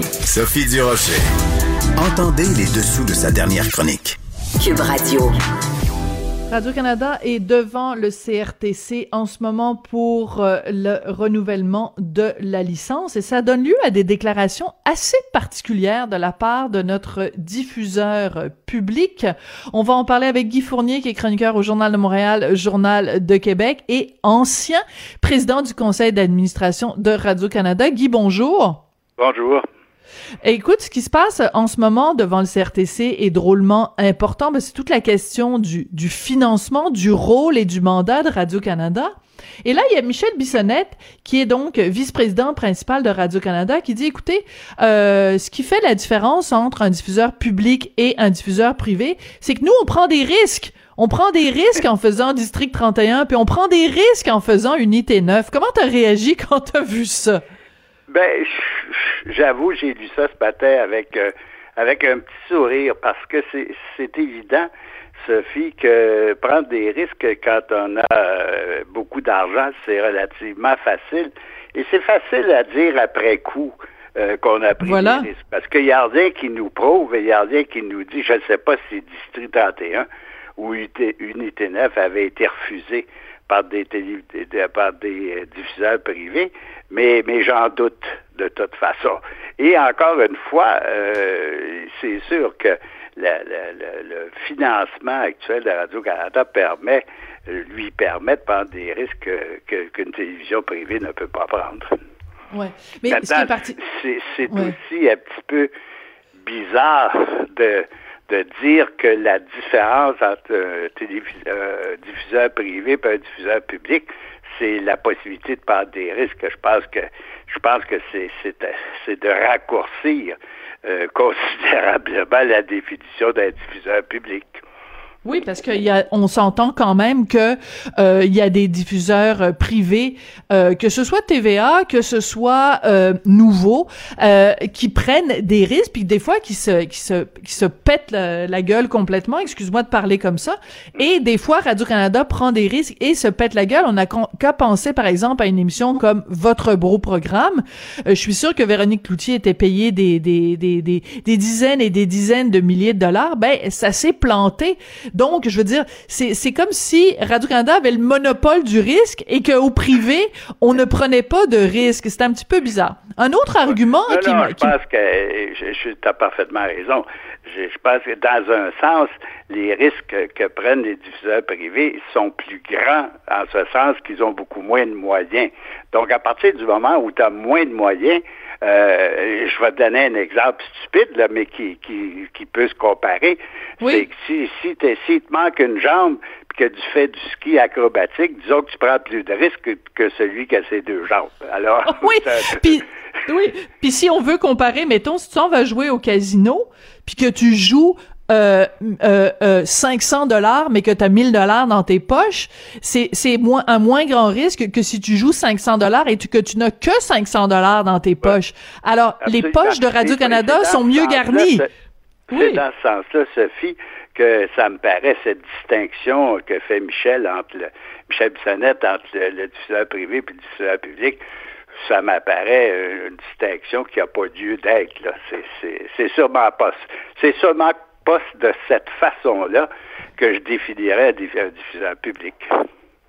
Sophie Durocher. Entendez les dessous de sa dernière chronique. Cube Radio. Radio-Canada est devant le CRTC en ce moment pour euh, le renouvellement de la licence et ça donne lieu à des déclarations assez particulières de la part de notre diffuseur public. On va en parler avec Guy Fournier qui est chroniqueur au Journal de Montréal, Journal de Québec et ancien président du conseil d'administration de Radio-Canada. Guy, bonjour. Bonjour. Écoute, ce qui se passe en ce moment devant le CRTC est drôlement important. mais c'est toute la question du, du financement, du rôle et du mandat de Radio-Canada. Et là, il y a Michel Bissonnette, qui est donc vice-président principal de Radio-Canada, qui dit, écoutez, euh, ce qui fait la différence entre un diffuseur public et un diffuseur privé, c'est que nous, on prend des risques. On prend des risques en faisant District 31, puis on prend des risques en faisant Unité 9. Comment t'as réagi quand t'as vu ça? Ben, j'avoue, j'ai lu ça ce matin avec, euh, avec un petit sourire parce que c'est évident, Sophie, que prendre des risques quand on a euh, beaucoup d'argent, c'est relativement facile. Et c'est facile à dire après coup. Euh, qu'on a pris des risques. Parce qu'il y a rien qui nous prouve et il y a rien qui nous dit, je ne sais pas si District 31 ou Unité 9 avait été refusé par des, par des diffuseurs privés, mais, mais j'en doute de toute façon. Et encore une fois, euh, c'est sûr que le financement actuel de Radio-Canada permet, lui permet de prendre des risques qu'une télévision privée ne peut pas prendre. Ouais. Mais c'est parti... aussi un petit peu bizarre de, de dire que la différence entre un diffuseur privé et un diffuseur public, c'est la possibilité de prendre des risques. Je pense que je pense que c'est de raccourcir euh, considérablement la définition d'un diffuseur public. Oui, parce qu'il y a, on s'entend quand même que euh, il y a des diffuseurs euh, privés, euh, que ce soit TVA, que ce soit euh, Nouveau, euh, qui prennent des risques, puis des fois qui se qui se qui se pètent la, gueule complètement. Excuse-moi de parler comme ça. Et des fois, Radio Canada prend des risques et se pète la gueule. On n'a qu'à penser, par exemple, à une émission comme Votre beau programme. je suis sûre que Véronique Cloutier était payée des des, des des des dizaines et des dizaines de milliers de dollars. Ben, ça s'est planté. Donc, je veux dire, c'est comme si Radio-Canada avait le monopole du risque et qu'au privé, on ne prenait pas de risque. C'est un petit peu bizarre. Un autre argument qui... Non, je pense que je, tu as parfaitement raison. Je, pense que dans un sens, les risques que prennent les diffuseurs privés sont plus grands en ce sens qu'ils ont beaucoup moins de moyens. Donc, à partir du moment où tu as moins de moyens, euh, je vais te donner un exemple stupide, là, mais qui, qui, qui peut se comparer. C'est que si, si, si te manque une jambe, puis que tu fais du ski acrobatique, disons que tu prends plus de risques que, celui qui a ses deux jambes. Alors, oui, puis oui, puis si on veut comparer, mettons, si tu en vas jouer au casino, puis que tu joues euh, euh, 500 euh, dollars, mais que tu as 1000 dollars dans tes poches, c'est c'est moins un moins grand risque que si tu joues 500 dollars et que tu n'as que 500 dollars dans tes poches. Alors les poches de Radio Canada sont mieux garnies. C'est dans ce sens-là, Sophie, que ça me paraît cette distinction que fait Michel entre le, Michel Bissonnette entre le, diffuseur privé et le diffuseur public ça m'apparaît une distinction qui n'a pas lieu d'être. C'est sûrement pas. C'est sûrement pas de cette façon-là que je définirais un diffuseur public.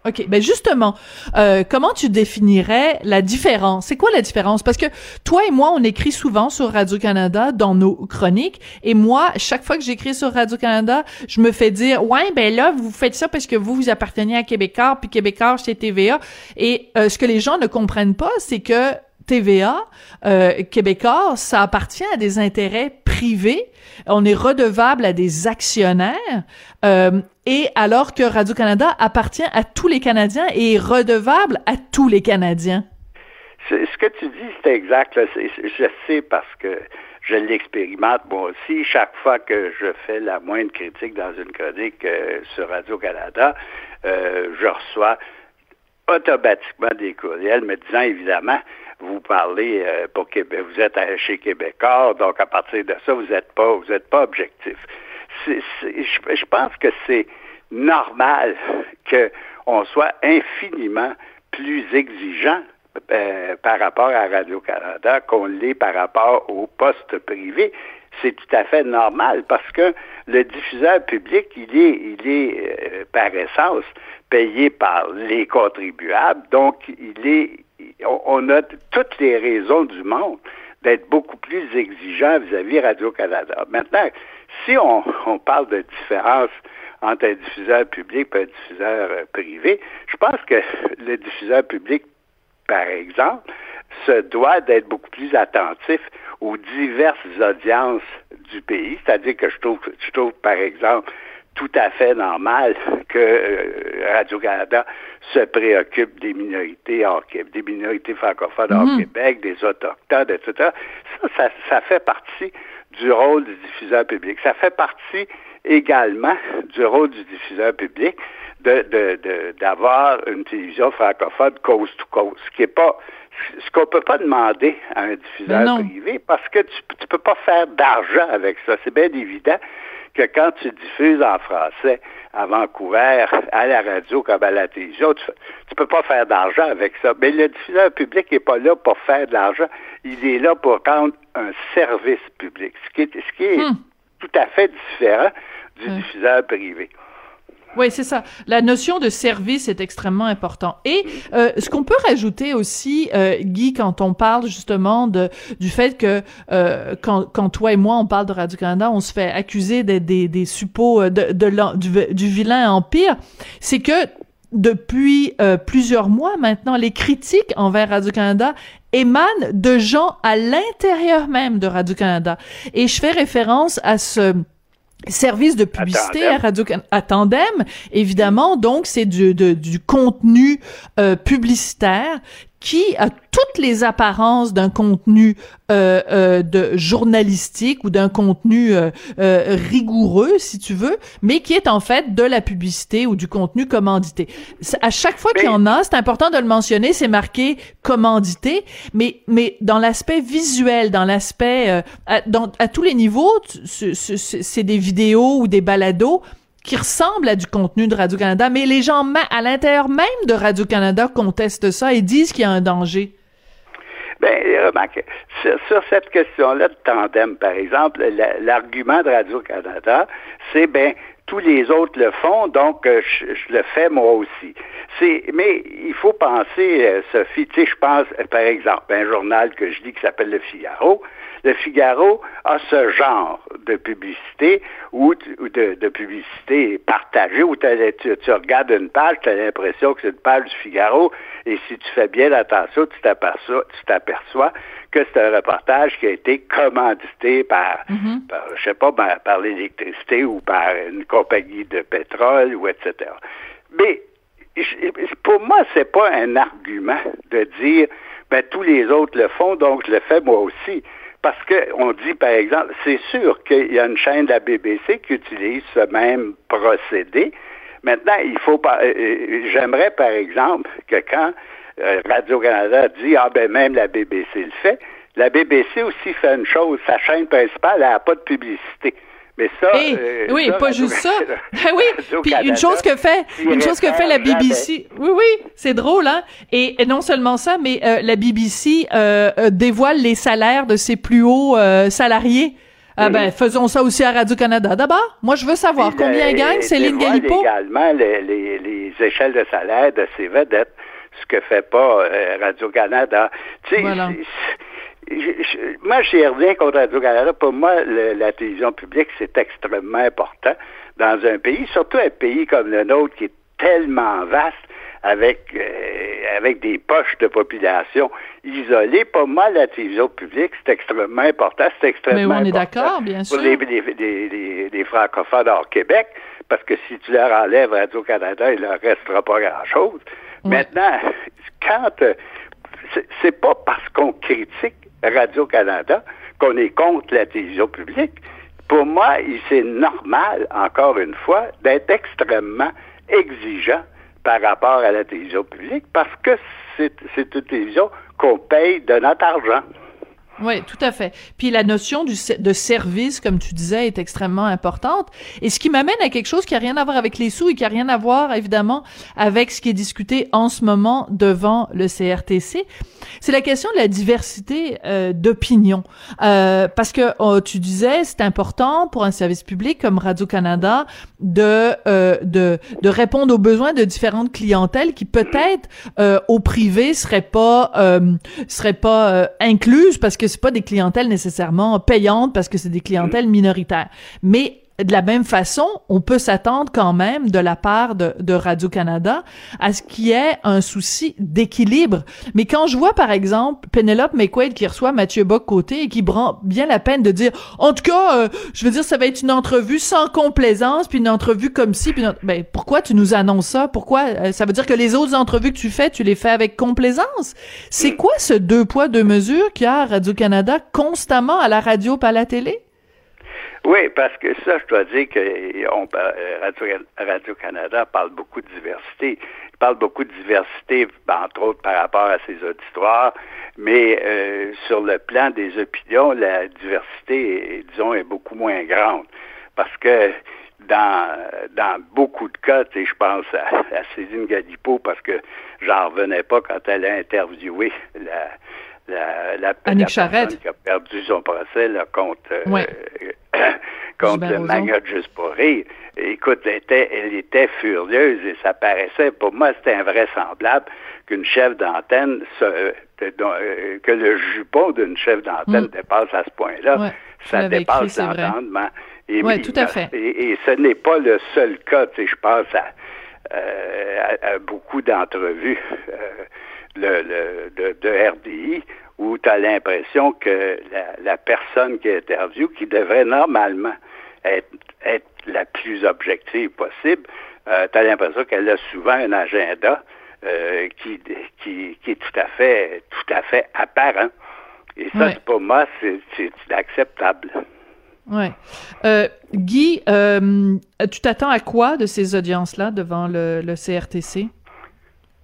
OK, ben justement, euh, comment tu définirais la différence? C'est quoi la différence? Parce que toi et moi, on écrit souvent sur Radio-Canada dans nos chroniques, et moi, chaque fois que j'écris sur Radio-Canada, je me fais dire, ouais, ben là, vous faites ça parce que vous, vous appartenez à Québécois, puis Québécois, c'est TVA. Et euh, ce que les gens ne comprennent pas, c'est que TVA, euh, Québécois, ça appartient à des intérêts privés. On est redevable à des actionnaires. Euh, et alors que Radio-Canada appartient à tous les Canadiens et est redevable à tous les Canadiens. Ce que tu dis, c'est exact. Je sais parce que je l'expérimente moi aussi. Chaque fois que je fais la moindre critique dans une chronique euh, sur Radio-Canada, euh, je reçois automatiquement des courriels me disant évidemment vous parlez euh, pour Québec, vous êtes chez Québécois, donc à partir de ça, vous n'êtes pas, vous êtes pas objectif. je, pense que c'est normal qu'on soit infiniment plus exigeant euh, par rapport à Radio-Canada qu'on l'est par rapport au poste privé. C'est tout à fait normal parce que le diffuseur public, il est, il est euh, par essence payé par les contribuables, donc il est, on, a toutes les raisons du monde d'être beaucoup plus exigeant vis-à-vis Radio-Canada. Maintenant, si on, parle de différence entre un diffuseur public et un diffuseur euh, privé, je pense que le diffuseur public par exemple, se doit d'être beaucoup plus attentif aux diverses audiences du pays. C'est-à-dire que je trouve, je trouve, par exemple, tout à fait normal que euh, Radio-Canada se préoccupe des minorités hors des minorités francophones hors mhm. Québec, des autochtones, etc. Ça, ça, ça fait partie du rôle du diffuseur public. Ça fait partie également du rôle du diffuseur public de, d'avoir une télévision francophone coast to coast, ce qui est pas ce qu'on peut pas demander à un diffuseur privé parce que tu, ne peux pas faire d'argent avec ça. C'est bien évident que quand tu diffuses en français à Vancouver, à la radio comme à la télévision, tu, ne peux pas faire d'argent avec ça. Mais le diffuseur public n'est pas là pour faire de l'argent. Il est là pour rendre un service public, ce qui est, ce qui est hmm. tout à fait différent du hmm. diffuseur privé. Oui, c'est ça. La notion de service est extrêmement important. Et euh, ce qu'on peut rajouter aussi, euh, Guy, quand on parle justement de du fait que euh, quand, quand toi et moi on parle de Radio Canada, on se fait accuser des des, des suppôts de, de du, du vilain empire, c'est que depuis plusieurs mois maintenant, les critiques envers Radio-Canada émanent de gens à l'intérieur même de Radio-Canada. Et je fais référence à ce service de publicité à, Radio à Tandem, évidemment. Donc, c'est du, du contenu euh, publicitaire qui a toutes les apparences d'un contenu euh, euh, de journalistique ou d'un contenu euh, euh, rigoureux, si tu veux, mais qui est en fait de la publicité ou du contenu commandité. À chaque fois qu'il y en a, c'est important de le mentionner, c'est marqué commandité, mais mais dans l'aspect visuel, dans l'aspect euh, à, à tous les niveaux, c'est des vidéos ou des balados qui ressemble à du contenu de Radio-Canada, mais les gens à l'intérieur même de Radio-Canada contestent ça et disent qu'il y a un danger. Bien, remarque, sur, cette question-là de tandem, par exemple, l'argument de Radio-Canada, c'est, ben, tous les autres le font, donc euh, je, le fais moi aussi. Mais il faut penser, euh, Sophie, tu sais, je pense, euh, par exemple, un journal que je lis qui s'appelle Le Figaro, le Figaro a ce genre de publicité ou de, de publicité partagée où tu, tu, regardes une page, tu as l'impression que c'est une page du Figaro et si tu fais bien attention, tu t'aperçois, tu t'aperçois que c'est un reportage qui a été commandité par, mm-hmm. par je sais pas, par, l'électricité ou par une compagnie de pétrole ou etc. Mais pour moi, c'est pas un argument de dire ben tous les autres le font, donc je le fais moi aussi. Parce qu'on dit, par exemple, c'est sûr qu'il y a une chaîne de la BBC qui utilise ce même procédé. Maintenant, il faut pas. Euh, euh, j'aimerais, par exemple, que quand euh, Radio-Canada dit Ah ben même la BBC le fait, la BBC aussi fait une chose, sa chaîne principale, elle n'a pas de publicité. Mais ça, eh, euh, oui, pas juste ça. Ben oui, puis une chose que fait, une chose que fait la BBC. Oui, oui, c'est drôle, hein. Et, non seulement ça, mais euh, la BBC euh, dévoile les salaires de ses plus hauts salariés. Ah ben, faisons ça aussi à Radio Canada. D'abord, moi, je veux savoir combien gagne Céline Galipo. également les, les, les, échelles de salaire de ses vedettes, ce que fait pas Radio Canada. Tu sais, voilà moi, j'ai rien contre Radio-Canada. Pour moi, la télévision publique, c'est extrêmement important dans un pays, surtout un pays comme le nôtre qui est tellement vaste avec euh, avec des poches de population isolées. Pour moi, la télévision publique, c'est extrêmement important. C'est extrêmement Mais on est d'accord, bien sûr. Pour les, les, francophones hors Québec, parce que si tu leur enlèves Radio-Canada, il leur restera pas grand-chose. Maintenant, quand... Euh, c'est pas parce qu'on critique Radio-Canada qu'on est contre la télévision publique. Pour moi, c'est normal, encore une fois, d'être extrêmement exigeant par rapport à la télévision publique parce que c'est une télévision qu'on paye de notre argent. Oui, tout à fait. Puis la notion de service, comme tu disais, est extrêmement importante. Et ce qui m'amène à quelque chose qui a rien à voir avec les sous et qui a rien à voir, évidemment, avec ce qui est discuté en ce moment devant le CRTC. C'est la question de la diversité euh, d'opinion. Euh, parce que oh, tu disais, c'est important pour un service public comme Radio-Canada de, euh, de, de répondre aux besoins de différentes clientèles qui peut-être euh, au privé seraient pas, euh, seraient pas incluses parce que c'est pas des clientèles nécessairement payantes parce que c'est des clientèles minoritaires. Mais de la même façon, on peut s'attendre quand même de la part de, de Radio-Canada à ce qu'il y ait un souci d'équilibre. Mais quand je vois, par exemple, Penelope McQuaid qui reçoit Mathieu Bock-Côté et qui prend bien la peine de dire, en tout cas, euh, je veux dire, ça va être une entrevue sans complaisance, puis une entrevue comme si, puis ben, pourquoi tu nous annonces ça? Pourquoi? Euh, ça veut dire que les autres entrevues que tu fais, tu les fais avec complaisance? C'est quoi ce deux poids, deux mesures qu'il y a à Radio-Canada constamment à la radio pas à la télé? Oui, parce que ça, je dois dire que euh, Radio-Canada parle beaucoup de diversité. Il parle beaucoup de diversité, entre autres par rapport à ses auditoires, mais euh, sur le plan des opinions, la diversité, disons, est beaucoup moins grande. Parce que dans, dans beaucoup de cas, je pense à, à Céline Galipo, parce que j'en revenais pas quand elle a interviewé la, la, la, Annick Charrette. qui a perdu son procès là, contre, euh, contre le manioc juste pour rire. Écoute, elle était, elle était furieuse et ça paraissait, pour moi, c'était invraisemblable qu'une chef d'antenne, euh, que le jupon d'une chef d'antenne mm. dépasse à ce point-là. ça dépasse l'entendement. Et, oui, tout à fait. Et, ce n'est pas le seul cas, tu sais, je pense à, euh, à, beaucoup d'entrevues le, de, de, RDI où tu as l'impression que la, la, personne qui interviewe, qui devrait normalement être, être la plus objective possible, euh, tu as l'impression qu'elle a souvent un agenda euh, qui, qui, qui, est tout à fait tout à fait apparent. Et ça, pour moi, c'est inacceptable. Ouais. Euh, Guy, euh, tu t'attends à quoi de ces audiences-là devant le, le CRTC?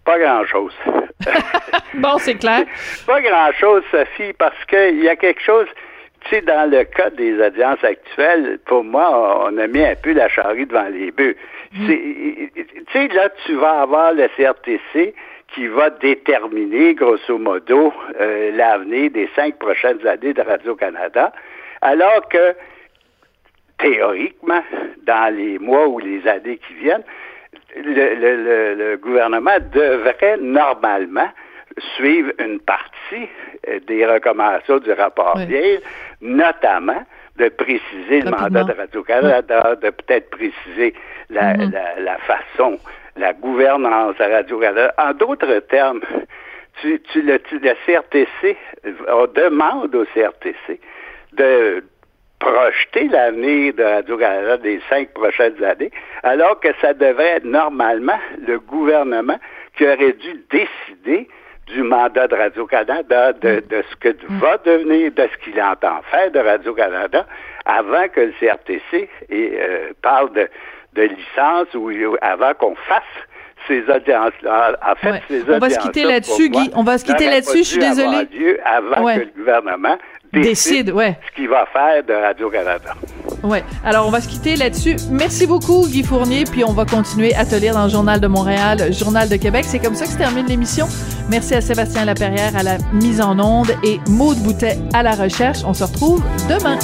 Pas grand-chose. bon, c'est clair. Pas grand-chose, Sophie, parce qu'il y a quelque chose, tu sais, dans le cas des audiences actuelles, pour moi, on a mis un peu la charrie devant les bœufs. Mm. Tu sais, là, tu vas avoir le CRTC qui va déterminer, grosso modo, euh, l'avenir des cinq prochaines années de Radio-Canada, alors que, théoriquement, dans les mois ou les années qui viennent, le, le, gouvernement devrait normalement suivre une partie euh, des recommandations du rapport ouais. notamment de préciser le mandat de Radio-Canada, de peut-être préciser la, mm-hmm. la, la, façon, la gouvernance de Radio-Canada. En d'autres termes, tu, tu, le, tu, le CRTC, on demande au CRTC de projeter l'avenir de Radio-Canada des cinq prochaines années, alors que ça devrait être normalement le gouvernement qui aurait dû décider du mandat de Radio-Canada, de, mm. de, ce que mm. va devenir, de ce qu'il entend faire de Radio-Canada, avant que le CRTC euh, parle de, de licence ou avant qu'on fasse ces audiences-là. En fait, ces audiences On va se quitter là-dessus, Guy. On va se quitter là-dessus, je suis désolée. Avant que le gouvernement décide, ouais. ce qu'il va faire de Radio-Canada. Ouais. Alors, on va se quitter là-dessus. Merci beaucoup, Guy Fournier, puis on va continuer à te lire dans le Journal de Montréal, Journal de Québec. C'est comme ça que se termine l'émission. Merci à Sébastien Laperrière à la mise en onde et Maude Boutet à la recherche. On se retrouve demain.